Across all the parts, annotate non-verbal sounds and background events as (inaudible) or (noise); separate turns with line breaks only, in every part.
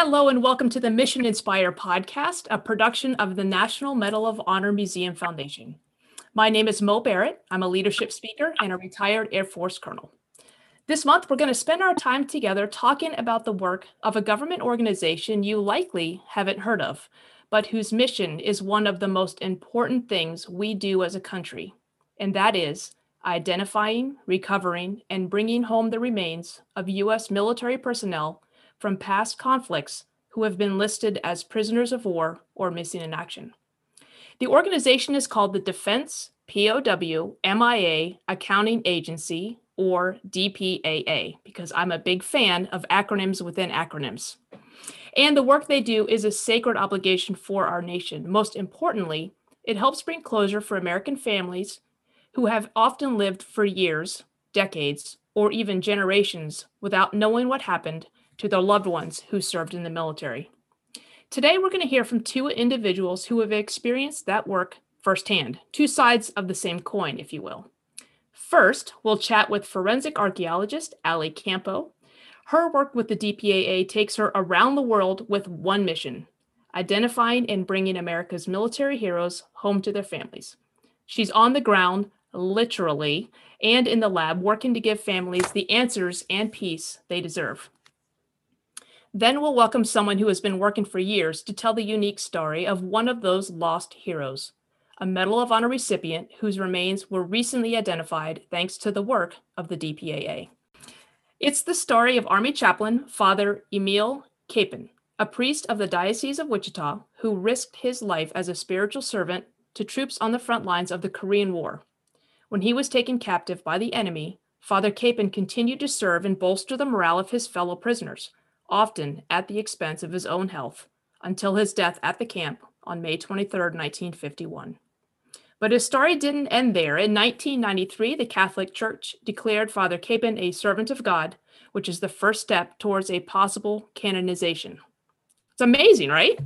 Hello, and welcome to the Mission Inspire podcast, a production of the National Medal of Honor Museum Foundation. My name is Mo Barrett. I'm a leadership speaker and a retired Air Force colonel. This month, we're going to spend our time together talking about the work of a government organization you likely haven't heard of, but whose mission is one of the most important things we do as a country, and that is identifying, recovering, and bringing home the remains of U.S. military personnel from past conflicts who have been listed as prisoners of war or missing in action. The organization is called the Defense POW MIA Accounting Agency, or DPAA, because I'm a big fan of acronyms within acronyms. And the work they do is a sacred obligation for our nation. Most importantly, it helps bring closure for American families who have often lived for years, decades, or even generations without knowing what happened to their loved ones who served in the military. Today, we're going to hear from two individuals who have experienced that work firsthand, two sides of the same coin, if you will. First, we'll chat with forensic archaeologist Ali Campo. Her work with the DPAA takes her around the world with one mission identifying and bringing America's military heroes home to their families. She's on the ground, literally, and in the lab, working to give families the answers and peace they deserve. Then we'll welcome someone who has been working for years to tell the unique story of one of those lost heroes, a Medal of Honor recipient whose remains were recently identified thanks to the work of the DPAA. It's the story of Army chaplain Father Emil Kapaun, a priest of the Diocese of Wichita who risked his life as a spiritual servant to troops on the front lines of the Korean War. When he was taken captive by the enemy, Father Kapaun continued to serve and bolster the morale of his fellow prisoners often at the expense of his own health, until his death at the camp on May 23, 1951. But his story didn't end there. In 1993, the Catholic Church declared Father Kapaun a servant of God, which is the first step towards a possible canonization. It's amazing, right?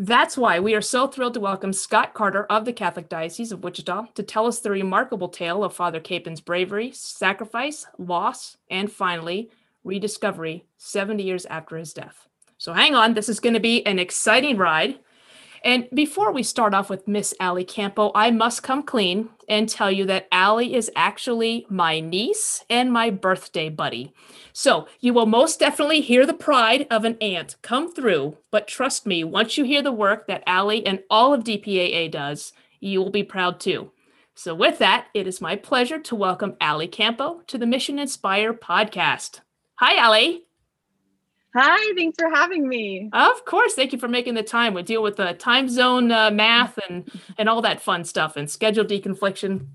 That's why we are so thrilled to welcome Scott Carter of the Catholic Diocese of Wichita to tell us the remarkable tale of Father Kapaun's bravery, sacrifice, loss, and finally, rediscovery 70 years after his death. So hang on, this is going to be an exciting ride. And before we start off with Miss Ali Campo, I must come clean and tell you that Ali is actually my niece and my birthday buddy. So you will most definitely hear the pride of an aunt come through. But trust me, once you hear the work that Ali and all of DPAA does, you will be proud too. So with that, it is my pleasure to welcome Ali Campo to the Mission Inspire podcast. Hi, Ali.
Hi, thanks for having me.
Of course, thank you for making the time. We deal with the time zone uh, math and and all that fun stuff and schedule deconfliction.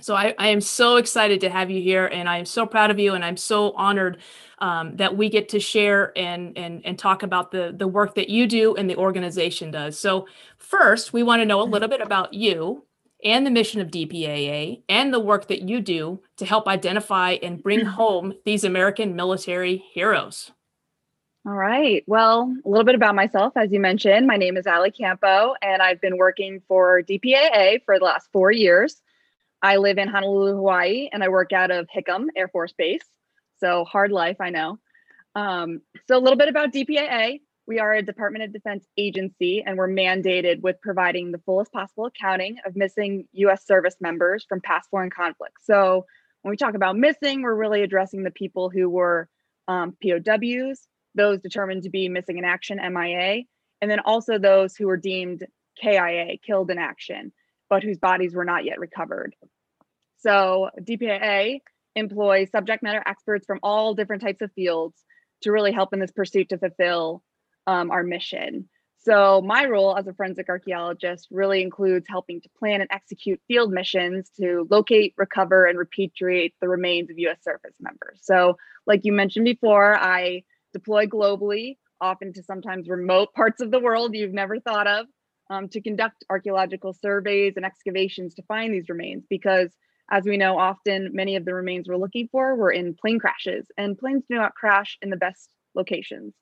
So I, I am so excited to have you here, and I am so proud of you, and I'm so honored um, that we get to share and and and talk about the the work that you do and the organization does. So first, we want to know a little bit about you and the mission of DPAA and the work that you do to help identify and bring (clears throat) home these American military heroes.
All right. Well, a little bit about myself. As you mentioned, my name is Ali Campo, and I've been working for DPAA for the last four years. I live in Honolulu, Hawaii, and I work out of Hickam Air Force Base. So, hard life, I know. Um, so, a little bit about DPAA. We are a Department of Defense agency and we're mandated with providing the fullest possible accounting of missing US service members from past foreign conflicts. So when we talk about missing, we're really addressing the people who were um, POWs, those determined to be missing in action, MIA, and then also those who were deemed KIA, killed in action, but whose bodies were not yet recovered. So DPAA employs subject matter experts from all different types of fields to really help in this pursuit to fulfill um, our mission. So, my role as a forensic archaeologist really includes helping to plan and execute field missions to locate, recover, and repatriate the remains of US service members. So, like you mentioned before, I deploy globally, often to sometimes remote parts of the world you've never thought of, um, to conduct archaeological surveys and excavations to find these remains. Because, as we know, often many of the remains we're looking for were in plane crashes, and planes do not crash in the best locations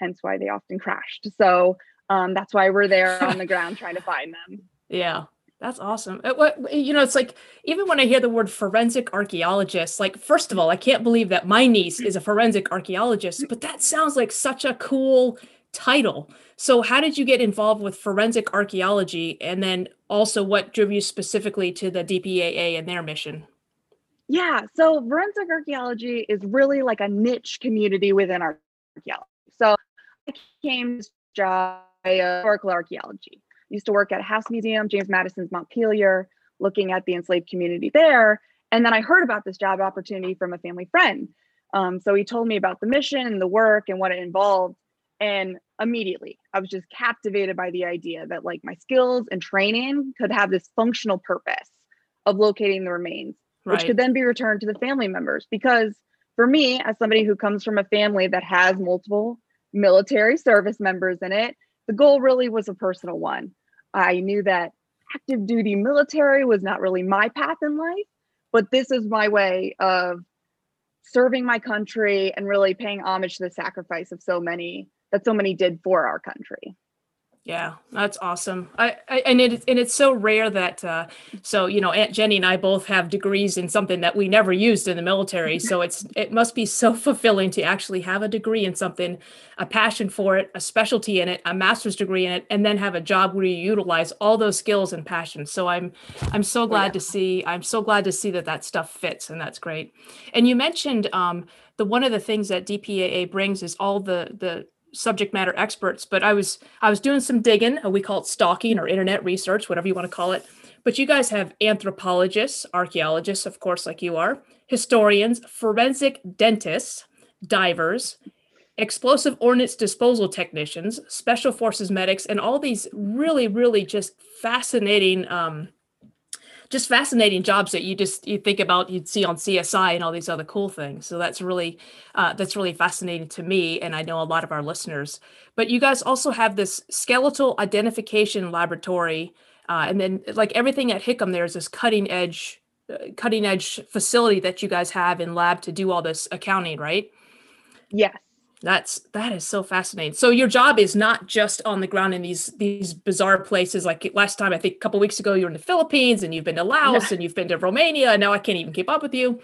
hence why they often crashed. So um, that's why we're there on the ground trying to find them. (laughs)
Yeah. That's awesome. Uh, what you know, it's like even when I hear the word forensic archaeologist, like first of all, I can't believe that my niece is a forensic archaeologist, but that sounds like such a cool title. So how did you get involved with forensic archaeology and then also what drove you specifically to the DPAA and their mission?
Yeah, so forensic archaeology is really like a niche community within archaeology. So came to job historical archaeology used to work at House Museum, James Madison's Montpelier, looking at the enslaved community there. And then I heard about this job opportunity from a family friend. Um, so he told me about the mission and the work and what it involved. And immediately I was just captivated by the idea that like my skills and training could have this functional purpose of locating the remains, right. which could then be returned to the family members. Because for me, as somebody who comes from a family that has multiple military service members in it, the goal really was a personal one. I knew that active duty military was not really my path in life, but this is my way of serving my country and really paying homage to the sacrifice of so many that so many did for our country.
Yeah, that's awesome. I, I and it and it's so rare that uh, so you know Aunt Jenny and I both have degrees in something that we never used in the military. So it's it must be so fulfilling to actually have a degree in something, a passion for it, a specialty in it, a master's degree in it, and then have a job where you utilize all those skills and passions. So I'm I'm so glad yeah. to see I'm so glad to see that that stuff fits and that's great. And you mentioned um, the one of the things that DPAA brings is all the the subject matter experts, but I was I was doing some digging. Uh, we call it stalking or internet research, whatever you want to call it. But you guys have anthropologists, archaeologists, of course, like you are, historians, forensic dentists, divers, explosive ordnance disposal technicians, special forces medics, and all these really, really just fascinating um, just fascinating jobs that you just you think about you'd see on CSI and all these other cool things. So that's really uh, that's really fascinating to me, and I know a lot of our listeners. But you guys also have this skeletal identification laboratory, uh, and then like everything at Hickam, there's this cutting edge uh, cutting edge facility that you guys have in lab to do all this accounting, right?
Yes.
That's that is so fascinating. So your job is not just on the ground in these these bizarre places. Like last time, I think a couple weeks ago, you were in the Philippines and you've been to Laos and you've been to Romania. And now I can't even keep up with you.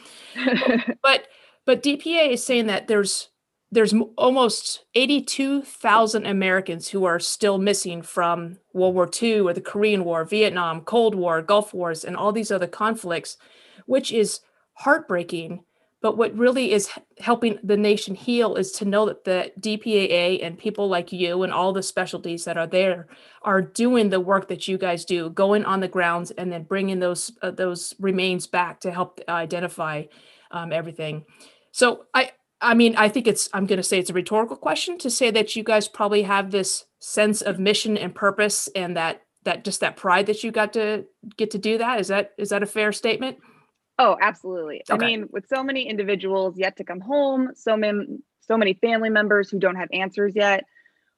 (laughs) but but DPA is saying that there's there's almost 82,000 Americans who are still missing from World War II or the Korean War, Vietnam, Cold War, Gulf Wars, and all these other conflicts, which is heartbreaking but what really is helping the nation heal is to know that the DPAA and people like you and all the specialties that are there are doing the work that you guys do, going on the grounds and then bringing those uh, those remains back to help identify um, everything. So I I mean I think it's I'm going to say it's a rhetorical question to say that you guys probably have this sense of mission and purpose and that that just that pride that you got to get to do that is that is that a fair statement?
Oh, absolutely. Okay. I mean, with so many individuals yet to come home, so many so many family members who don't have answers yet,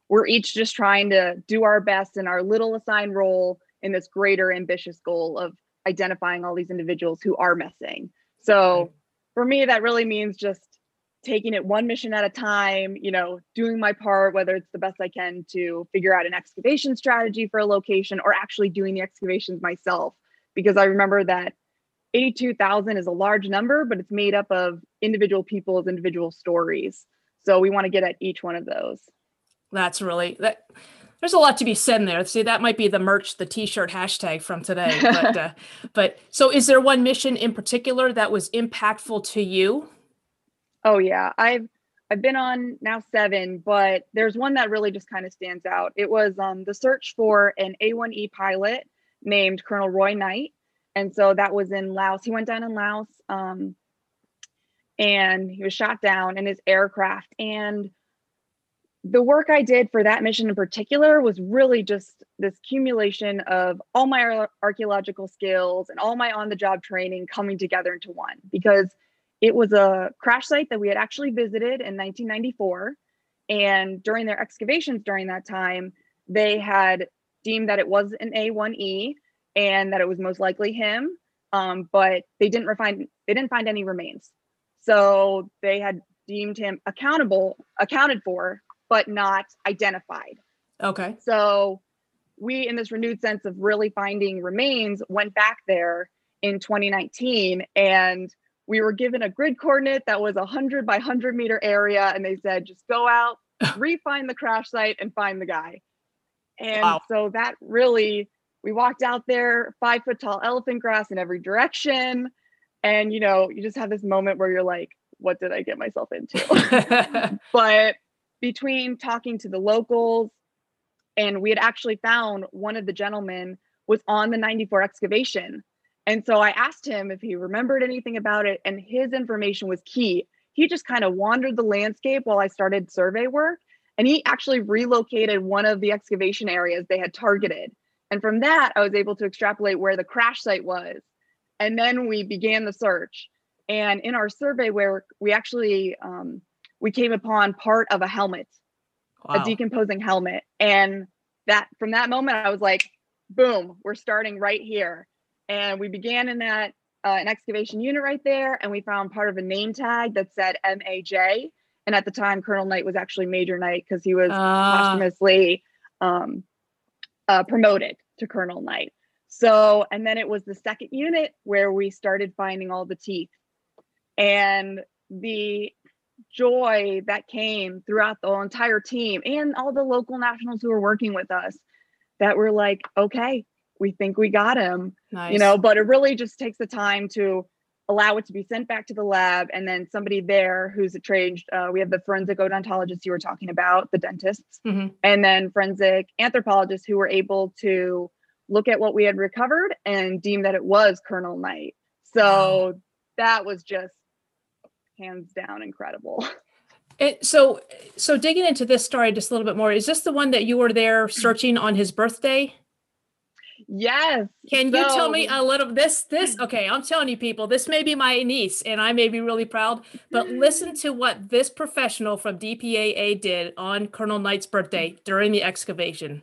we're each just trying to do our best in our little assigned role in this greater ambitious goal of identifying all these individuals who are missing. So, for me that really means just taking it one mission at a time, you know, doing my part whether it's the best I can to figure out an excavation strategy for a location or actually doing the excavations myself because I remember that 82,000 is a large number, but it's made up of individual people's individual stories. So we want to get at each one of those.
That's really that. There's a lot to be said in there. See, that might be the merch, the T-shirt hashtag from today. (laughs) But, uh, but so, is there one mission in particular that was impactful to you?
Oh yeah, I've I've been on now seven, but there's one that really just kind of stands out. It was um, the search for an A1E pilot named Colonel Roy Knight and so that was in Laos. He went down in Laos, um, and he was shot down in his aircraft. And the work I did for that mission in particular was really just this accumulation of all my archaeological skills and all my on-the-job training coming together into one because it was a crash site that we had actually visited in 1994 and during their excavations during that time they had deemed that it was an a1e and that it was most likely him. Um, but they didn't find they didn't find any remains. So they had deemed him accountable, accounted for, but not identified.
Okay.
So we, in this renewed sense of really finding remains, went back there in 2019 and we were given a grid coordinate that was a 100 by 100 meter area. And they said, just go out, (laughs) refine the crash site, and find the guy. And wow. so that really, we walked out there, five foot tall elephant grass in every direction. And, you know, you just have this moment where you're like, what did I get myself into? (laughs) but between talking to the locals, and we had actually found one of the gentlemen was on the 94 excavation. And so I asked him if he remembered anything about it, and his information was key. He just kind of wandered the landscape while I started survey work, and he actually relocated one of the excavation areas they had targeted. And from that, I was able to extrapolate where the crash site was. And then we began the search. And in our survey, where we actually um, we came upon part of a helmet, wow. a decomposing helmet, and that from that moment, I was like, boom, we're starting right here. And we began in that uh, an excavation unit right there, and we found part of a name tag that said MAJ. And at the time, Colonel Knight was actually Major Knight because he was uh. posthumously um, uh, promoted to Colonel Knight. So, and then it was the second unit where we started finding all the teeth and the joy that came throughout the entire team and all the local nationals who were working with us that were like, okay, we think we got him, nice. you know, but it really just takes the time to allow it to be sent back to the lab and then somebody there who's a trained uh, we have the forensic odontologists you were talking about the dentists mm-hmm. and then forensic anthropologists who were able to look at what we had recovered and deem that it was colonel knight so wow. that was just hands down incredible. (laughs)
It, so, so digging into this story just a little bit more, is this the one that you were there searching on his birthday?
Yes.
Can so, you tell me a little this this okay, I'm telling you people, this may be my niece and I may be really proud, but listen to what this professional from DPAA did on Colonel Knight's birthday during the excavation.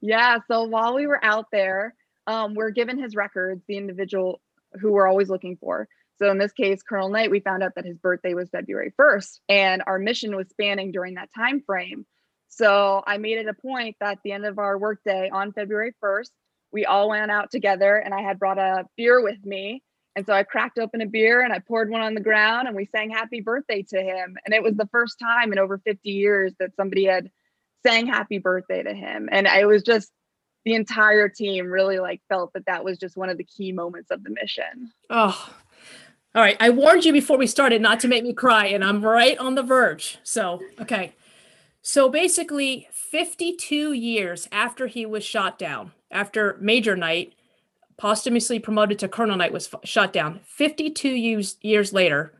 Yeah, so while we were out there, um, we're given his records, the individual who we're always looking for. So in this case, Colonel Knight, we found out that his birthday was February 1st, and our mission was spanning during that time frame. So I made it a point that at the end of our workday on February 1st, we all went out together, and I had brought a beer with me. And so I cracked open a beer and I poured one on the ground, and we sang happy birthday to him. And it was the first time in over 50 years that somebody had sang happy birthday to him. And I was just the entire team really like felt that that was just one of the key moments of the mission.
Oh, all right. I warned you before we started not to make me cry, and I'm right on the verge. So, okay. So basically, 52 years after he was shot down, after Major Knight, posthumously promoted to Colonel Knight, was shot down, 52 years, years later,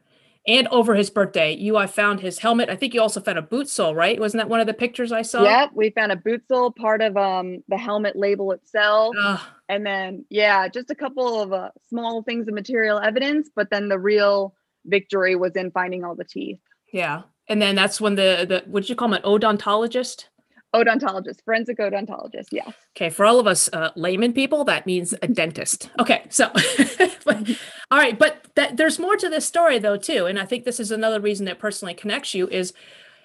and over his birthday, you I found his helmet. I think you also found a boot sole, right? Wasn't that one of the pictures I saw?
Yep, we found a boot sole, part of um the helmet label itself. Ugh. And then yeah, just a couple of uh, small things of material evidence, but then the real victory was in finding all the teeth.
Yeah. And then that's when the the what did you call him an odontologist?
odontologist, forensic odontologist. Yes.
Okay. For all of us uh, layman people, that means a dentist. (laughs) Okay. So, (laughs) but, all right. But that, there's more to this story, though, too. And I think this is another reason that personally connects you is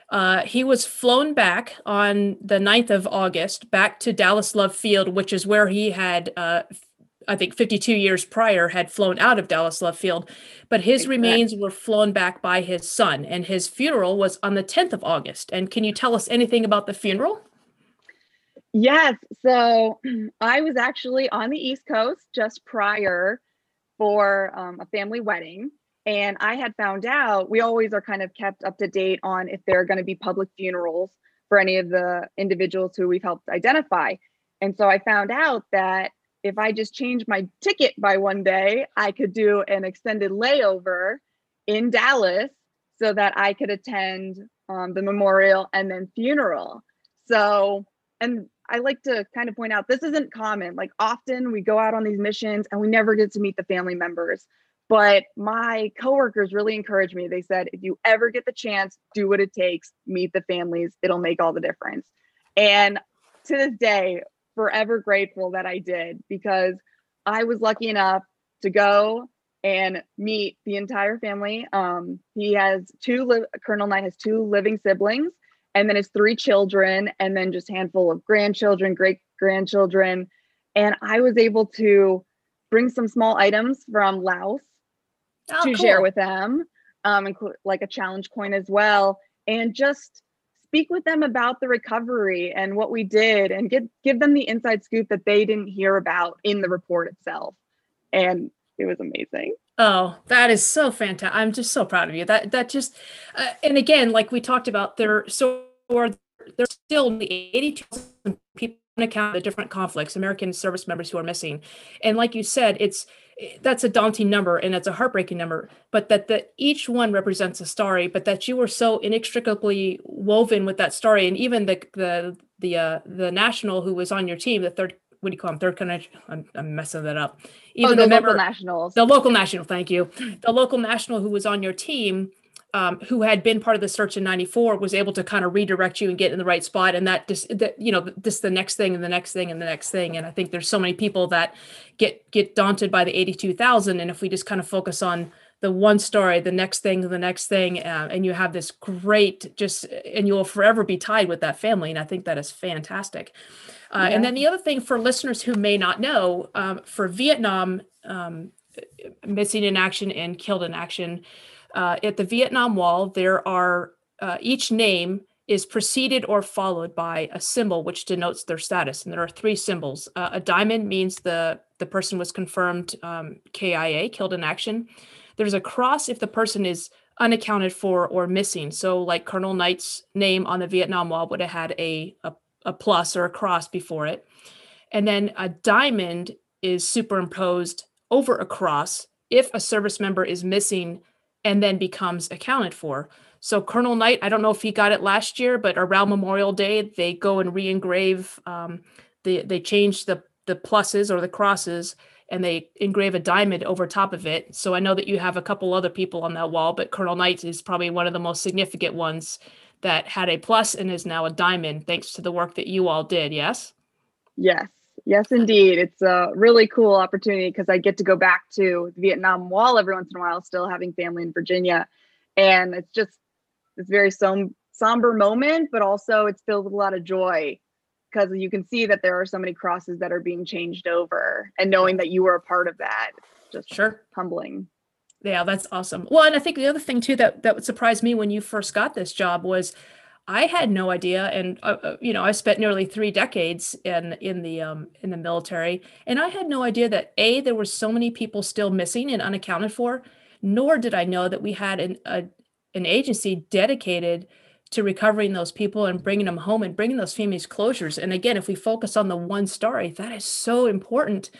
uh, he was flown back on the 9th of August back to Dallas Love Field, which is where he had uh, I think 52 years prior had flown out of Dallas Love Field, but his remains were flown back by his son, and his funeral was on the 10th of August. And can you tell us anything about the funeral?
Yes. So (clears throat) I was actually on the East Coast just prior for um, a family wedding. And I had found out we always are kind of kept up to date on if there are going to be public funerals for any of the individuals who we've helped identify. And so I found out that if I just change my ticket by one day, I could do an extended layover in Dallas so that I could attend um, the memorial and then funeral. So, and I like to kind of point out this isn't common. Like, often we go out on these missions and we never get to meet the family members. But my coworkers really encouraged me. They said, if you ever get the chance, do what it takes, meet the families, it'll make all the difference. And to this day, forever grateful that I did because I was lucky enough to go and meet the entire family. Um, he has two, li- Colonel Knight has two living siblings, and then his three children, and then just handful of grandchildren, great grandchildren. And I was able to bring some small items from Laos oh, to cool. share with them, um, include like a challenge coin as well, and just speak with them about the recovery and what we did and give give them the inside scoop that they didn't hear about in the report itself. And it was amazing.
Oh, that is so fantastic! I'm just so proud of you. That that just, uh, and again, like we talked about, there so there's still 82,000 people account the different conflicts, American service members who are missing, and like you said, it's that's a daunting number and it's a heartbreaking number. But that that each one represents a story, but that you were so inextricably woven with that story, and even the the the uh, the national who was on your team, the third what do you call them? Third connection. I'm, I'm messing that up.
Oh, Even oh, the, the member, local nationals.
The local national. Thank you. The local national who was on your team, um, who had been part of the search in '94, was able to kind of redirect you and get in the right spot. And that just, that, you know, this the next thing and the next thing and the next thing. And I think there's so many people that get get daunted by the 82,000. And if we just kind of focus on the one story, the next thing, the next thing, uh, and you have this great just, and you will forever be tied with that family. And I think that is fantastic. Uh, yeah. And then the other thing for listeners who may not know, um, for Vietnam, um, missing in action and killed in action, uh, at the Vietnam Wall, there are uh, each name is preceded or followed by a symbol which denotes their status, and there are three symbols. Uh, a diamond means the the person was confirmed um, KIA, killed in action. There's a cross if the person is unaccounted for or missing. So, like Colonel Knight's name on the Vietnam Wall would have had a, a a plus or a cross before it. And then a diamond is superimposed over a cross if a service member is missing and then becomes accounted for. So Colonel Knight, I don't know if he got it last year, but around Memorial Day, they go and re-engrave. Um, they they change the the pluses or the crosses, and they engrave a diamond over top of it. So I know that you have a couple other people on that wall, but Colonel Knight is probably one of the most significant ones that had a plus and is now a diamond thanks to the work that you all did. Yes.
Yes. Yes, indeed. It's a really cool opportunity because I get to go back to the Vietnam Wall every once in a while, still having family in Virginia. And it's just this very som- somber moment, but also it's filled with a lot of joy because you can see that there are so many crosses that are being changed over and knowing that you were a part of that. Just
sure.
humbling.
Yeah, that's awesome. Well, and I think the other thing too that that would surprise me when you first got this job was I had no idea, and uh, uh, you know, I spent nearly three decades in in the um, in the military, and I had no idea that a there were so many people still missing and unaccounted for. Nor did I know that we had an a, an agency dedicated to recovering those people and bringing them home and bringing those families closures. And again, if we focus on the one story, that is so important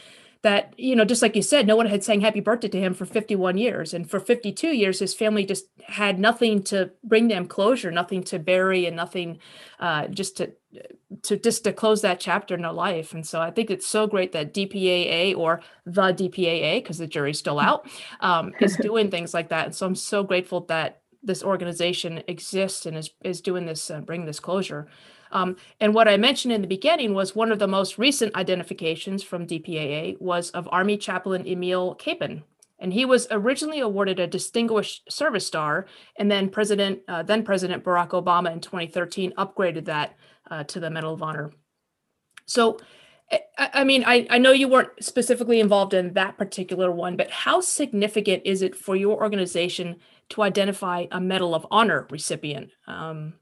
that you know just like you said no one had sang happy birthday to him for 51 years. And for 52 years his family just had nothing to bring them closure nothing to bury and nothing uh, just to to just to close that chapter in their life. And so i think it's so great that dpaa or the dpaa because the jury's still hmm. out um, is doing things like that. And so i'm so grateful that this organization exists and is, is doing this uh, bring this closure um, and what I mentioned in the beginning was one of the most recent identifications from DPAA was of Army Chaplain Emil Kapaun. And he was originally awarded a Distinguished Service Star, and then President, uh, then President Barack Obama in 2013 upgraded that uh, to the Medal of Honor. So, I, I mean, I, I know you weren't specifically involved in that particular one, but how significant is it for your organization to identify a Medal of Honor recipient? Um,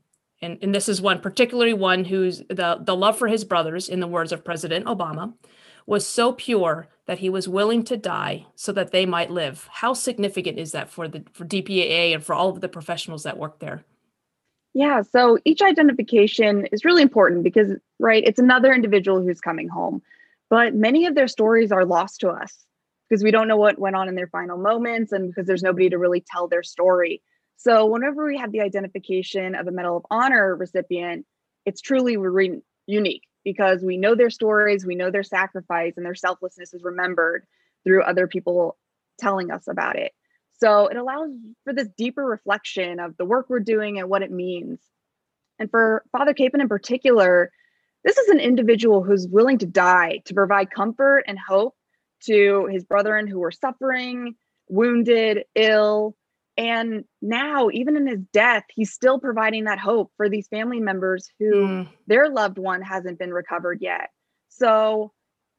and, and this is one particularly one who's the, the love for his brothers in the words of president obama was so pure that he was willing to die so that they might live. How significant is that for the for dpaa and for all of the professionals that work there?
Yeah so each identification is really important because right it's another individual who's coming home. But many of their stories are lost to us because we don't know what went on in their final moments and because there's nobody to really tell their story so whenever we have the identification of a Medal of Honor recipient, it's truly re- unique because we know their stories, we know their sacrifice, and their selflessness is remembered through other people telling us about it. So it allows for this deeper reflection of the work we're doing and what it means. And for Father Kapaun in particular, this is an individual who's willing to die to provide comfort and hope to his brethren who were suffering, wounded, ill, and now, even in his death, he's still providing that hope for these family members who mm. their loved one hasn't been recovered yet. So,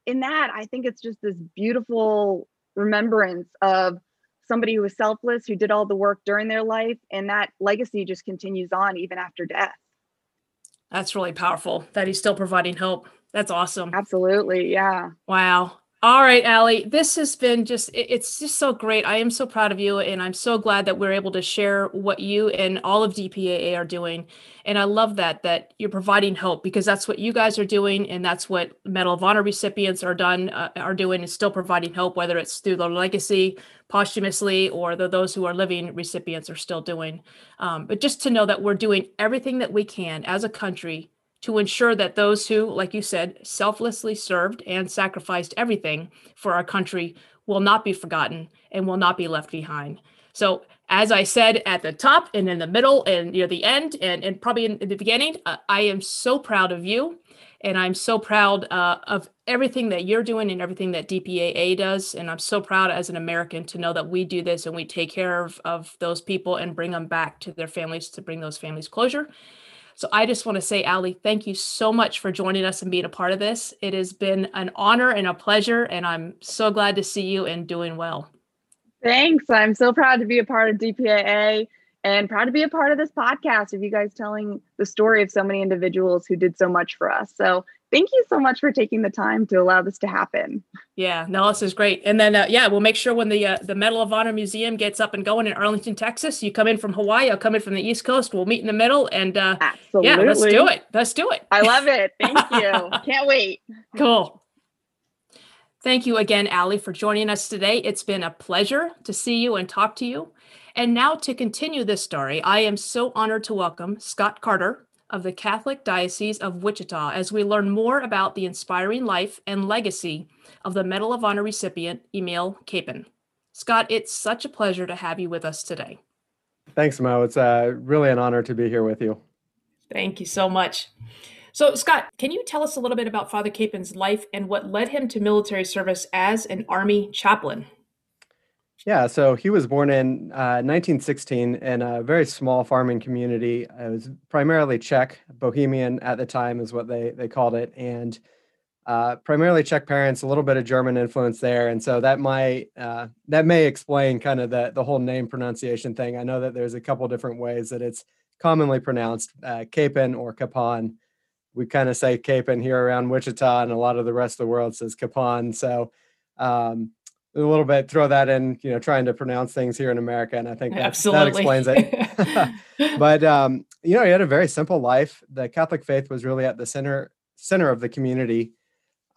in that, I think it's just this beautiful remembrance of somebody who was selfless, who did all the work during their life, and that legacy just continues on even after death.
That's really powerful that he's still providing hope. That's awesome.
Absolutely. Yeah.
Wow. All right, Allie, this has been just, it's just so great. I am so proud of you, and I'm so glad that we're able to share what you and all of DPAA are doing. And I love that, that you're providing hope because that's what you guys are doing. And that's what Medal of Honor recipients are done, uh, are doing, is still providing hope, whether it's through their legacy posthumously or the, those who are living recipients are still doing. Um, but just to know that we're doing everything that we can as a country to ensure that those who, like you said, selflessly served and sacrificed everything for our country will not be forgotten and will not be left behind. So, as I said at the top and in the middle and near the end and, and probably in, the beginning, uh, I am so proud of you. And I'm so proud uh, of everything that you're doing and everything that DPAA does. And I'm so proud as an American to know that we do this and we take care of, of those people and bring them back to their families to bring those families closure. So I just want to say, Allie, thank you so much for joining us and being a part of this. It has been an honor and a pleasure, and I'm so glad to see you and doing well.
Thanks. I'm so proud to be a part of DPAA and proud to be a part of this podcast of you guys telling the story of so many individuals who did so much for us. So thank you so much for taking the time to allow this to happen.
Yeah, no, this is great. And then, uh, yeah, we'll make sure when the uh, the Medal of Honor Museum gets up and going in Arlington, Texas, you come in from Hawaii, I'll come in from the East Coast. We'll meet in the middle, and uh,
Absolutely.
yeah, let's do it. Let's do it.
I love it. (laughs) Thank you. Can't wait.
Cool. Thank you again, Allie, for joining us today. It's been a pleasure to see you and talk to you. And now to continue this story, I am so honored to welcome Scott Carter, of the Catholic Diocese of Wichita as we learn more about the inspiring life and legacy of the Medal of Honor recipient, Emil Kapaun. Scott, it's such a pleasure to have you with us today.
Thanks, Mo. It's uh, really an honor to be here with you.
Thank you so much. So, Scott, can you tell us a little bit about Father Kapaun's life and what led him to military service as an Army chaplain?
Yeah, so he was born in uh, 1916 in a very small farming community. It was primarily Czech, Bohemian at the time is what they they called it, and uh, primarily Czech parents, a little bit of German influence there, and so that might uh, that may explain kind of the the whole name pronunciation thing. I know that there's a couple different ways that it's commonly pronounced, uh, Kapaun or Capon. We kind of say Kapaun here around Wichita, and a lot of the rest of the world says Capon. So. Um, a little bit throw that in you know trying to pronounce things here in america and i think that, that explains it. (laughs) But um, you know he had a very simple life. The catholic faith was really at the center center of the community.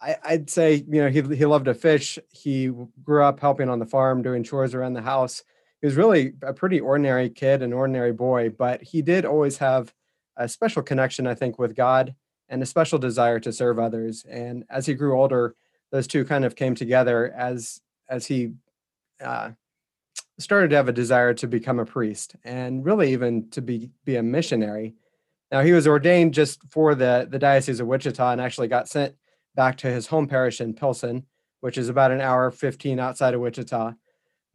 I, i'd say you know he, he loved to fish. He grew up helping on the farm doing chores around the house. He was really a pretty ordinary kid an ordinary boy but he did always have a special connection i think with god and a special desire to serve others. And as he grew older those two kind of came together as as he uh, started to have a desire to become a priest and really even to be be a missionary. Now he was ordained just for the the diocese of Wichita and actually got sent back to his home parish in Pilsen, which is about an hour 15 outside of Wichita.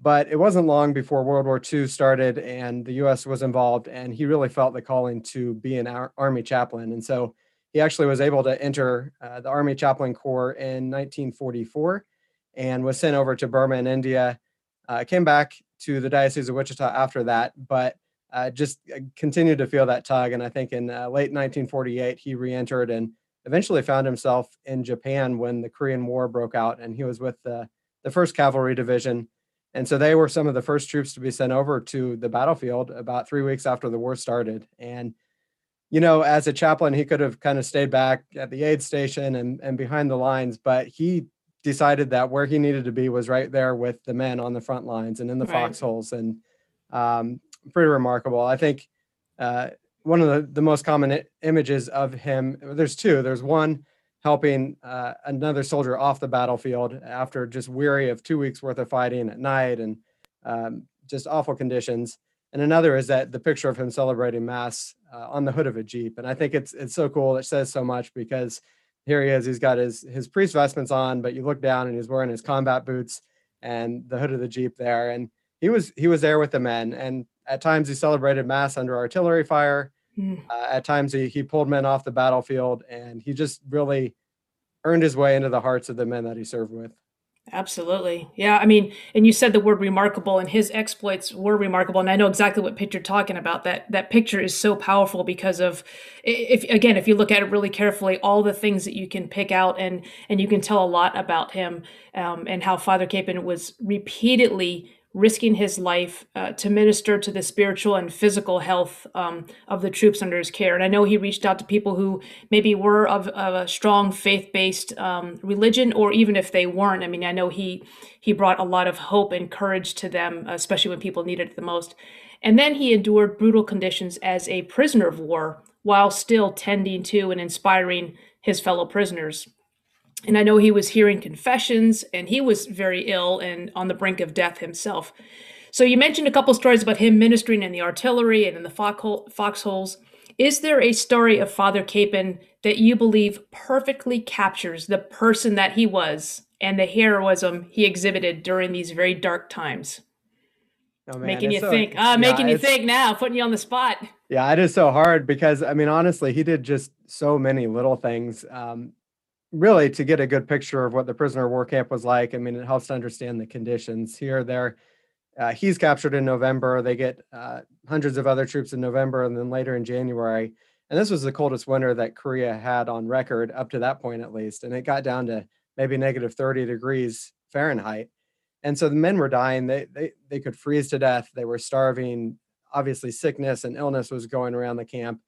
But it wasn't long before World War II started and the U.S. was involved, and he really felt the calling to be an Army chaplain. And so he actually was able to enter uh, the Army Chaplain Corps in 1944 and was sent over to Burma and India. Uh, came back to the Diocese of Wichita after that, but uh, just uh, continued to feel that tug. And I think in uh, late 1948, he re entered and eventually found himself in Japan when the Korean War broke out. And he was with the, the 1st Cavalry Division. And so they were some of the first troops to be sent over to the battlefield about three weeks after the war started. And you know, as a chaplain, he could have kind of stayed back at the aid station and, and behind the lines, but he decided that where he needed to be was right there with the men on the front lines and in the right. foxholes. And um, pretty remarkable. I think uh, one of the, the most common I- images of him there's two. There's one helping uh, another soldier off the battlefield after just weary of two weeks worth of fighting at night and um, just awful conditions. And another is that the picture of him celebrating mass uh, on the hood of a jeep. And i think it's it's so cool it says so much because here he is. He's got his his priest vestments on, but you look down and he's wearing his combat boots and the hood of the jeep there. And he was he was there with the men. And at times he celebrated mass under artillery fire. Mm. Uh, at times he he pulled men off the battlefield, and he just really earned his way into the hearts of the men that he served with.
Absolutely. Yeah. I mean, and you said the word remarkable and his exploits were remarkable. And I know exactly what picture you're talking about. That that picture is so powerful because of if again, if you look at it really carefully, all the things that you can pick out and and you can tell a lot about him um, and how Father Kapaun was repeatedly risking his life uh, to minister to the spiritual and physical health um, of the troops under his care. And I know he reached out to people who maybe were of, of a strong faith-based um, religion, or even if they weren't. I mean, I know he he brought a lot of hope and courage to them, especially when people needed it the most. And then he endured brutal conditions as a prisoner of war while still tending to and inspiring his fellow prisoners and I know he was hearing confessions and he was very ill and on the brink of death himself. So you mentioned a couple stories about him ministering in the artillery and in the foxholes. Is there a story of Father Kapaun that you believe perfectly captures the person that he was and the heroism he exhibited during these very dark times? Oh, man, making you so, think. Ah, yeah, making you think now, putting you on the spot.
Yeah, it is so hard because I mean, honestly, he did just so many little things. Um, really to get a good picture of what the prisoner war camp was like. I mean, it helps to understand the conditions here, there. Uh, he's captured in November. They get uh, hundreds of other troops in November and then later in January. And this was the coldest winter that Korea had on record up to that point, at least. And it got down to maybe negative 30 degrees Fahrenheit. And so the men were dying. They, they, they could freeze to death. They were starving. Obviously, sickness and illness was going around the camp,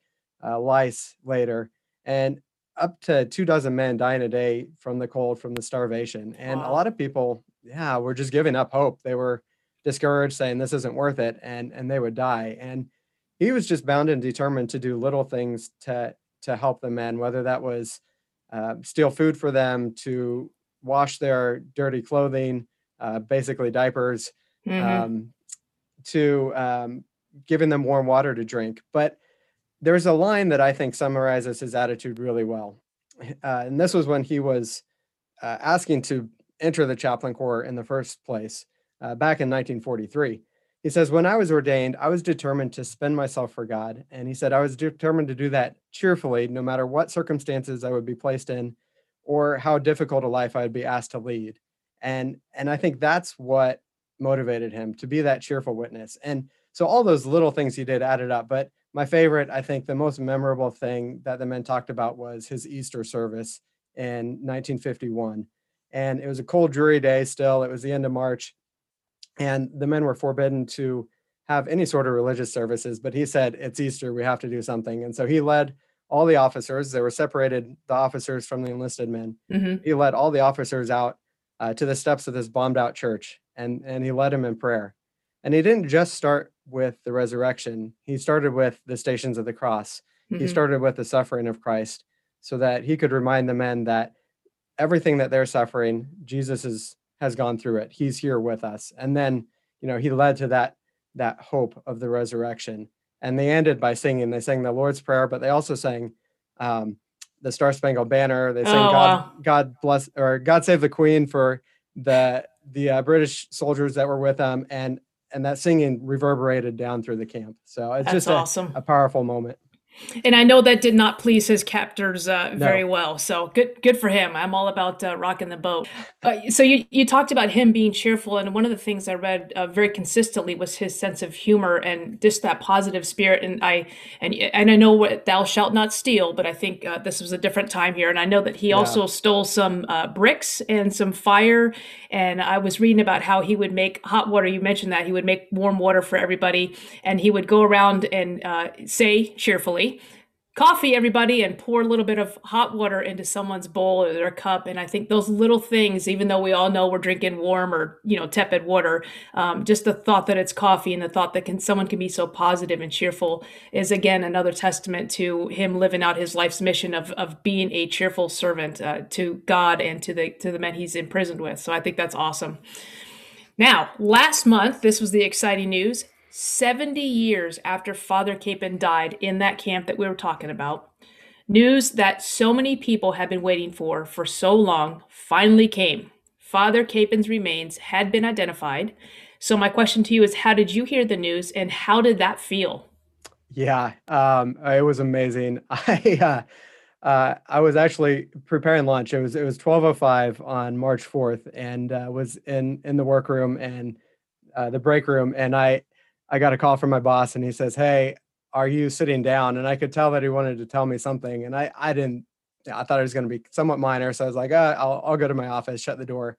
uh, lice later. And up to two dozen men dying a day from the cold, from the starvation. And wow. a lot of people, yeah, were just giving up hope. They were discouraged, saying this isn't worth it, and and they would die. And he was just bound and determined to do little things to to help the men, whether that was uh, steal food for them, to wash their dirty clothing, uh, basically diapers, mm-hmm. um, to um, giving them warm water to drink. But there's a line that I think summarizes his attitude really well. Uh, and this was when he was uh, asking to enter the chaplain corps in the first place uh, back in 1943. He says, When I was ordained, I was determined to spend myself for God. And he said, I was determined to do that cheerfully, no matter what circumstances I would be placed in or how difficult a life I would be asked to lead. And, and I think that's what motivated him to be that cheerful witness. And so all those little things he did added up. But my favorite, I think the most memorable thing that the men talked about was his Easter service in 1951. And it was a cold, dreary day still. It was the end of March. And the men were forbidden to have any sort of religious services, but he said, It's Easter, we have to do something. And so he led all the officers, they were separated, the officers from the enlisted men. Mm-hmm. He led all the officers out uh, to the steps of this bombed out church and, and he led them in prayer. And he didn't just start with the resurrection. He started with the stations of the cross. Mm-hmm. He started with the suffering of Christ so that he could remind the men that everything that they're suffering, Jesus is, has gone through it. He's here with us. And then, you know, he led to that that hope of the resurrection. And they ended by singing. They sang the Lord's Prayer, but they also sang um, the Star Spangled Banner. They sang oh, God, wow. God bless or God save the Queen for the the uh, British soldiers that were with them, and and that singing reverberated down through the camp. So it's That's just a, awesome. a powerful moment.
And I know that did not please his captors uh, very no. well. So good, good for him. I'm all about uh, rocking the boat. Uh, so you, you talked about him being cheerful, and one of the things I read uh, very consistently was his sense of humor and just that positive spirit. And I and and I know what thou shalt not steal, but I think uh, this was a different time here. And I know that he yeah. also stole some uh, bricks and some fire. And I was reading about how he would make hot water. You mentioned that he would make warm water for everybody, and he would go around and say cheerfully coffee. Everybody and pour a little bit of hot water into someone's bowl or their cup. And i think those little things even though we all know we're drinking warm or you know tepid water um, just the thought that it's coffee and the thought that can someone can be so positive and cheerful is again another testament to him living out his life's mission of, of being a cheerful servant uh, to god and to the to the men he's imprisoned with. So i think that's awesome. Now, last month, this was the exciting news. 70 years after Father Kapaun died in that camp that we were talking about, news that so many people had been waiting for for so long finally came. Father Kapaun's remains had been identified. So, my question to you is how did you hear the news and how did that feel?
Yeah, um, it was amazing. (laughs) I, uh, uh, I was actually preparing lunch. It was it was twelve oh five on March fourth, and uh, was in in the workroom and uh, the break room, and I I got a call from my boss, and he says, "Hey, are you sitting down?" And I could tell that he wanted to tell me something, and I I didn't. I thought it was going to be somewhat minor, so I was like, uh, "I'll I'll go to my office, shut the door,"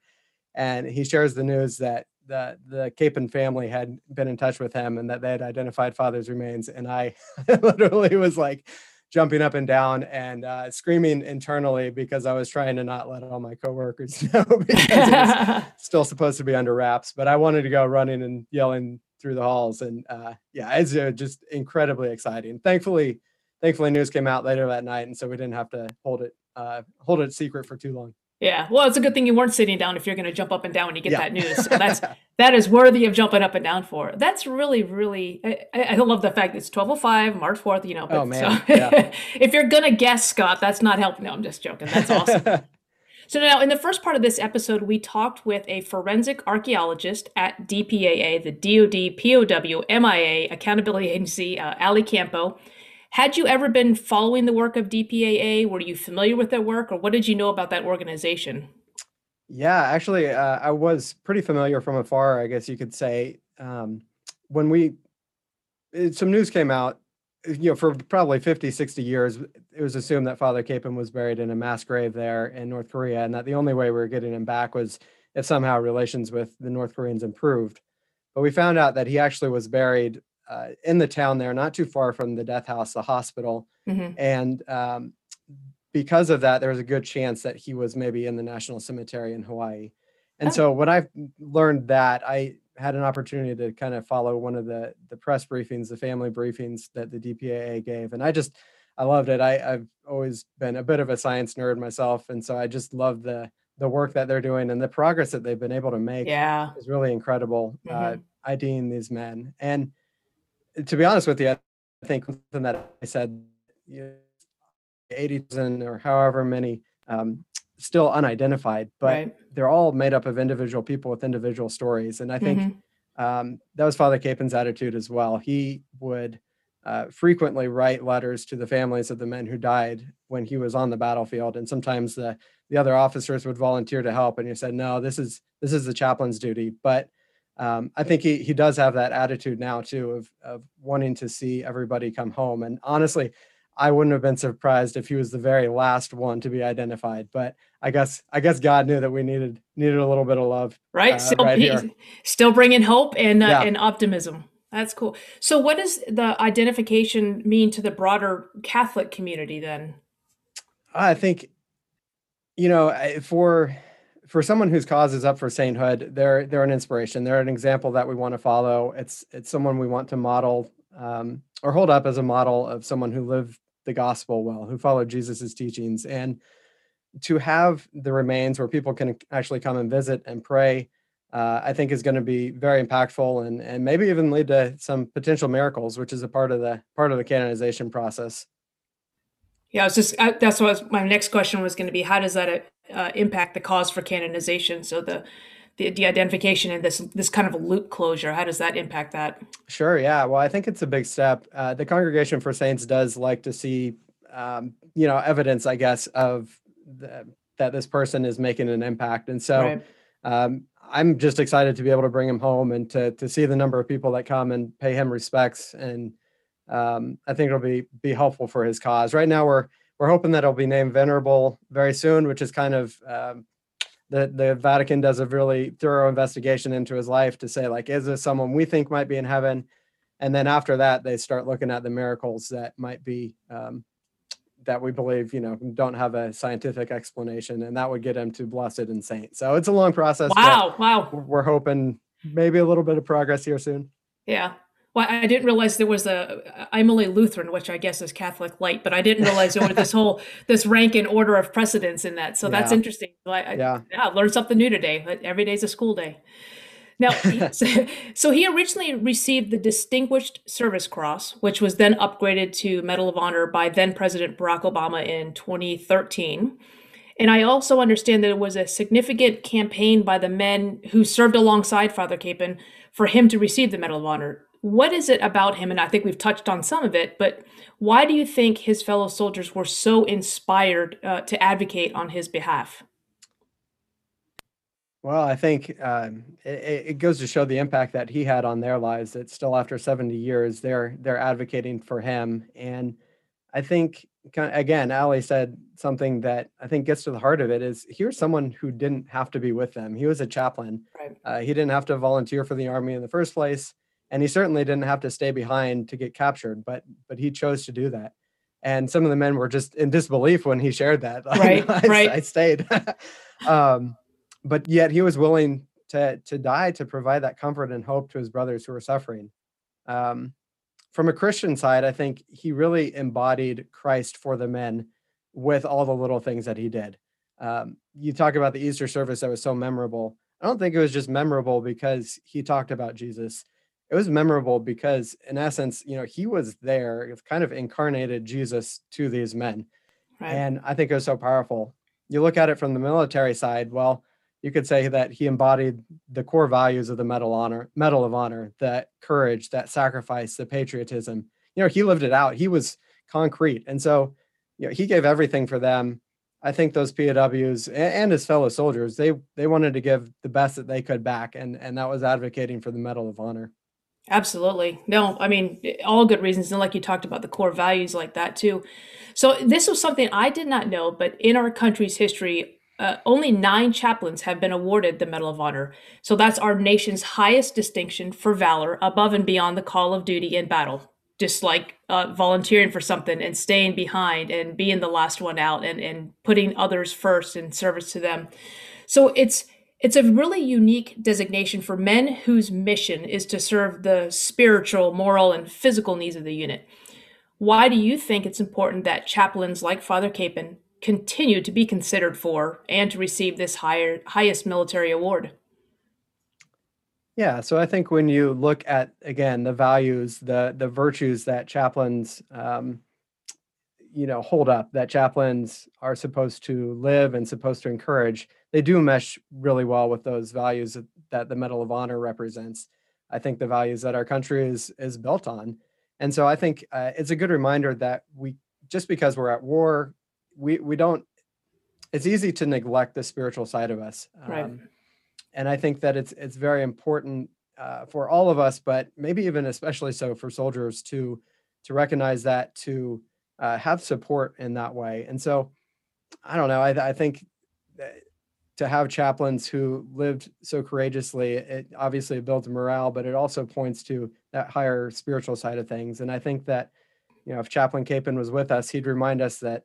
and he shares the news that the the Kapaun family had been in touch with him and that they had identified father's remains, and I (laughs) literally was like jumping up and down and uh, screaming internally because I was trying to not let all my coworkers (laughs) know because it was (laughs) still supposed to be under wraps. But I wanted to go running and yelling through the halls, and uh, yeah, it's uh, just incredibly exciting. Thankfully, thankfully, news came out later that night, and so we didn't have to hold it uh, hold it secret for too long.
Yeah, well, it's a good thing you weren't sitting down if you're going to jump up and down when you get yeah. that news. So (laughs) that's that is worthy of jumping up and down for. That's really, really. I, I love the fact it's 12:05, March 4th. You know,
oh man,
so, (laughs) yeah. if you're going to guess, Scott, that's not helping. No, I'm just joking. That's awesome. (laughs) so now, in the first part of this episode, we talked with a forensic archaeologist at DPAA, the DoD POW MIA Accountability Agency, uh, Ali Campo. Had you ever been following the work of DPAA? Were you familiar with their work, or what did you know about that organization?
Yeah, actually, uh, I was pretty familiar from afar, I guess you could say. Um, when we, it, some news came out, you know, for probably 50, 60 years, it was assumed that Father Kapaun was buried in a mass grave there in North Korea, and that the only way we were getting him back was if somehow relations with the North Koreans improved. But we found out that he actually was buried uh, in the town there, not too far from the death house, the hospital. Mm-hmm. And um, because of that, there was a good chance that he was maybe in the National Cemetery in Hawaii. And oh. so when I learned that, I had an opportunity to kind of follow one of the the press briefings, the family briefings that the DPAA gave, and I just I loved it. I, I've always been a bit of a science nerd myself, and so I just love the the work that they're doing and the progress that they've been able to make.
Yeah,
is really incredible. Uh, mm-hmm. Uh, IDing these men, and to be honest with you, I think something that I said, you know, 80,000 or however many um, still unidentified, but right. They're all made up of individual people with individual stories. And I think mm-hmm. um, that was Father Kapaun's attitude as well. He would uh, frequently write letters to the families of the men who died when he was on the battlefield, and sometimes the the other officers would volunteer to help. And he said, "No, this is this is the chaplain's duty." But um, I think he he does have that attitude now too of of wanting to see everybody come home. And honestly, I wouldn't have been surprised if he was the very last one to be identified. But I guess I guess God knew that we needed needed a little bit of love,
right? Uh, still, right (laughs) still bringing hope and uh, yeah. and optimism. That's cool. So, what does the identification mean to the broader Catholic community then?
I think, you know, for for someone whose cause is up for sainthood, they're they're an inspiration. They're an example that we want to follow. It's it's someone we want to model um, or hold up as a model of someone who lived the gospel well, who followed Jesus's teachings, and to have the remains where people can actually come and visit and pray. Uh, I think is going to be very impactful and and maybe even lead to some potential miracles, which is a part of the part of the canonization process.
Yeah, it's just I, that's what was, my next question was going to be. How does that uh, impact the cause for canonization? So the the de-identification and this this kind of a loop closure. How does that impact that?
Sure. Yeah. Well, I think it's a big step. Uh, the Congregation for Saints does like to see, um, you know, evidence, I guess, of the, that this person is making an impact, and so. Right. Um, I'm just excited to be able to bring him home and to to see the number of people that come and pay him respects and um, I think it'll be be helpful for his cause. Right now, we're we're hoping that it'll be named venerable very soon, which is kind of um, the the Vatican does a really thorough investigation into his life to say like, is this someone we think might be in heaven? And then after that, they start looking at the miracles that might be um, that we believe, you know, don't have a scientific explanation, and that would get him to blessed and saint. So it's a long process.
Wow! Wow!
We're hoping maybe a little bit of progress here soon.
Yeah, well, I didn't realize there was a. I'm only Lutheran, which I guess is Catholic light, but I didn't realize there was this whole (laughs) this rank and order of precedence in that. So yeah. that's interesting. I, I, yeah, yeah, learned something new today. But every day's a school day. Now, (laughs) so he originally received the Distinguished Service Cross, which was then upgraded to Medal of Honor by then President Barack Obama in 2013. And I also understand that it was a significant campaign by the men who served alongside Father Kapaun for him to receive the Medal of Honor what is it about him? And I think we've touched on some of it, but why do you think his fellow soldiers were so inspired uh, to advocate on his behalf?
Well, I think um, it, it goes to show the impact that he had on their lives. That still, after 70 years, they're they're advocating for him, and I think again, Ali said something that I think gets to the heart of it. Is here's someone who didn't have to be with them. He was a chaplain. Right. Uh, he didn't have to volunteer for the army in the first place and he certainly didn't have to stay behind to get captured but but he chose to do that. And some of the men were just in disbelief when he shared that. (laughs)
Right
I,
right.
I stayed. (laughs) Um, but yet he was willing to to die to provide that comfort and hope to his brothers who were suffering. Um, from a christian side i think he really embodied christ for the men with all the little things that he did. Um, you talk about the easter service that was so memorable. I don't think it was just memorable because he talked about jesus it was memorable because in essence you know he was there kind of incarnated jesus to these men right. and i think it was so powerful. You look at it from the military side well you could say that he embodied the core values of the medal honor medal of honor that courage that sacrifice the patriotism. You know he lived it out. He was concrete and so you know he gave everything for them. I think those pows and his fellow soldiers they they wanted to give the best that they could back and and that was advocating for the medal of honor
Absolutely. No, I mean, all good reasons. And like you talked about the core values like that too. So this was something I did not know, but in our country's history, uh, only nine chaplains have been awarded the Medal of Honor. So that's our nation's highest distinction for valor above and beyond the call of duty in battle. Just like uh, volunteering for something and staying behind and being the last one out and, and putting others first in service to them. So it's it's a really unique designation for men whose mission is to serve the spiritual, moral, and physical needs of the unit. Why do you think it's important that chaplains like Father Kapaun continue to be considered for and to receive this higher, highest military award?
Yeah, so I think when you look at again the values, the the virtues that chaplains, um, you know, hold up, that chaplains are supposed to live and supposed to encourage, they do mesh really well with those values that the Medal of Honor represents. I think the values that our country is is built on, and so I think uh, it's a good reminder that we just because we're at war, we we don't. It's easy to neglect the spiritual side of us,
um, right.
and I think that it's it's very important uh, for all of us, but maybe even especially so for soldiers to to recognize that to uh, have support in that way. And so, I don't know. I, I think to have chaplains who lived so courageously, it obviously builds morale, but it also points to that higher spiritual side of things. And I think that, you know, if Chaplain Kapaun was with us, he'd remind us that,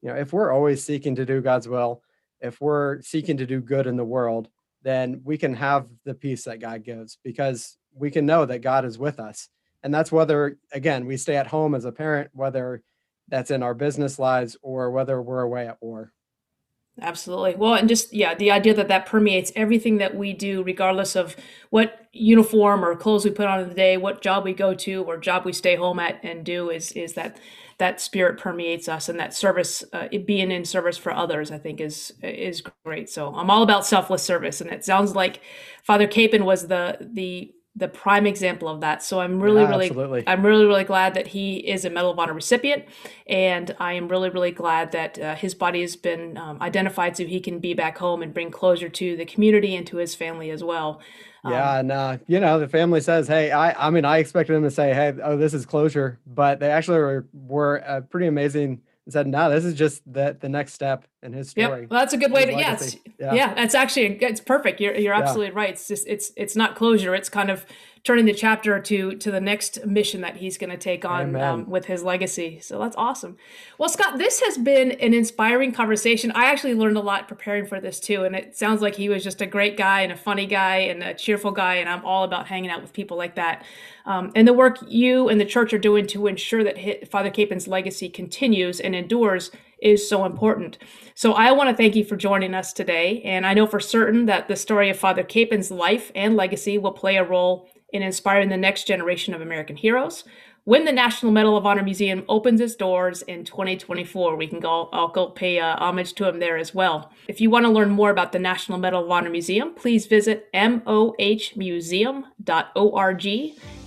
you know, if we're always seeking to do God's will, if we're seeking to do good in the world, then we can have the peace that God gives because we can know that God is with us. And that's whether, again, we stay at home as a parent, whether that's in our business lives or whether we're away at war.
Absolutely. Well, and just yeah, the idea that that permeates everything that we do, regardless of what uniform or clothes we put on in the day, what job we go to, or job we stay home at and do, is is that that spirit permeates us, and that service, uh, being in service for others, I think is is great. So I'm all about selfless service, and it sounds like Father Kapaun was the the the prime example of that. So I'm really, yeah, really, absolutely. I'm really, really glad that he is a Medal of Honor recipient, and I am really, really glad that uh, his body has been um, identified so he can be back home and bring closure to the community and to his family as well.
Yeah, um, and uh, you know the family says, "Hey, I, I mean, I expected them to say, hey, oh, this is closure,' but they actually were, were uh, pretty amazing said, "No, this is just the the next step in his story."
Yep. Well, that's a good way to yeah, yeah, yeah. That's actually it's perfect. You're you're absolutely yeah. right. It's just it's it's not closure. It's kind of turning the chapter to to the next mission that he's going to take on um, with his legacy. So that's awesome. Well, Scott, this has been an inspiring conversation. I actually learned a lot preparing for this too, and it sounds like he was just a great guy and a funny guy and a cheerful guy. And I'm all about hanging out with people like that. Um, and the work you and the church are doing to ensure that Father Kapaun's legacy continues and endures is so important. So I want to thank you for joining us today. And I know for certain that the story of Father Kapaun's life and legacy will play a role in inspiring the next generation of American heroes. when the National Medal of Honor Museum opens its doors in 2024. We can go, I'll go pay uh, homage to him there as well. If you want to learn more about the National Medal of Honor Museum, please visit mohmuseum.org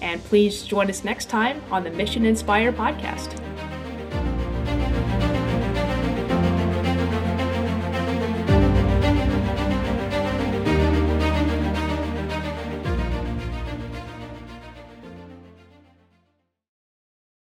and please join us next time on the Mission Inspire podcast.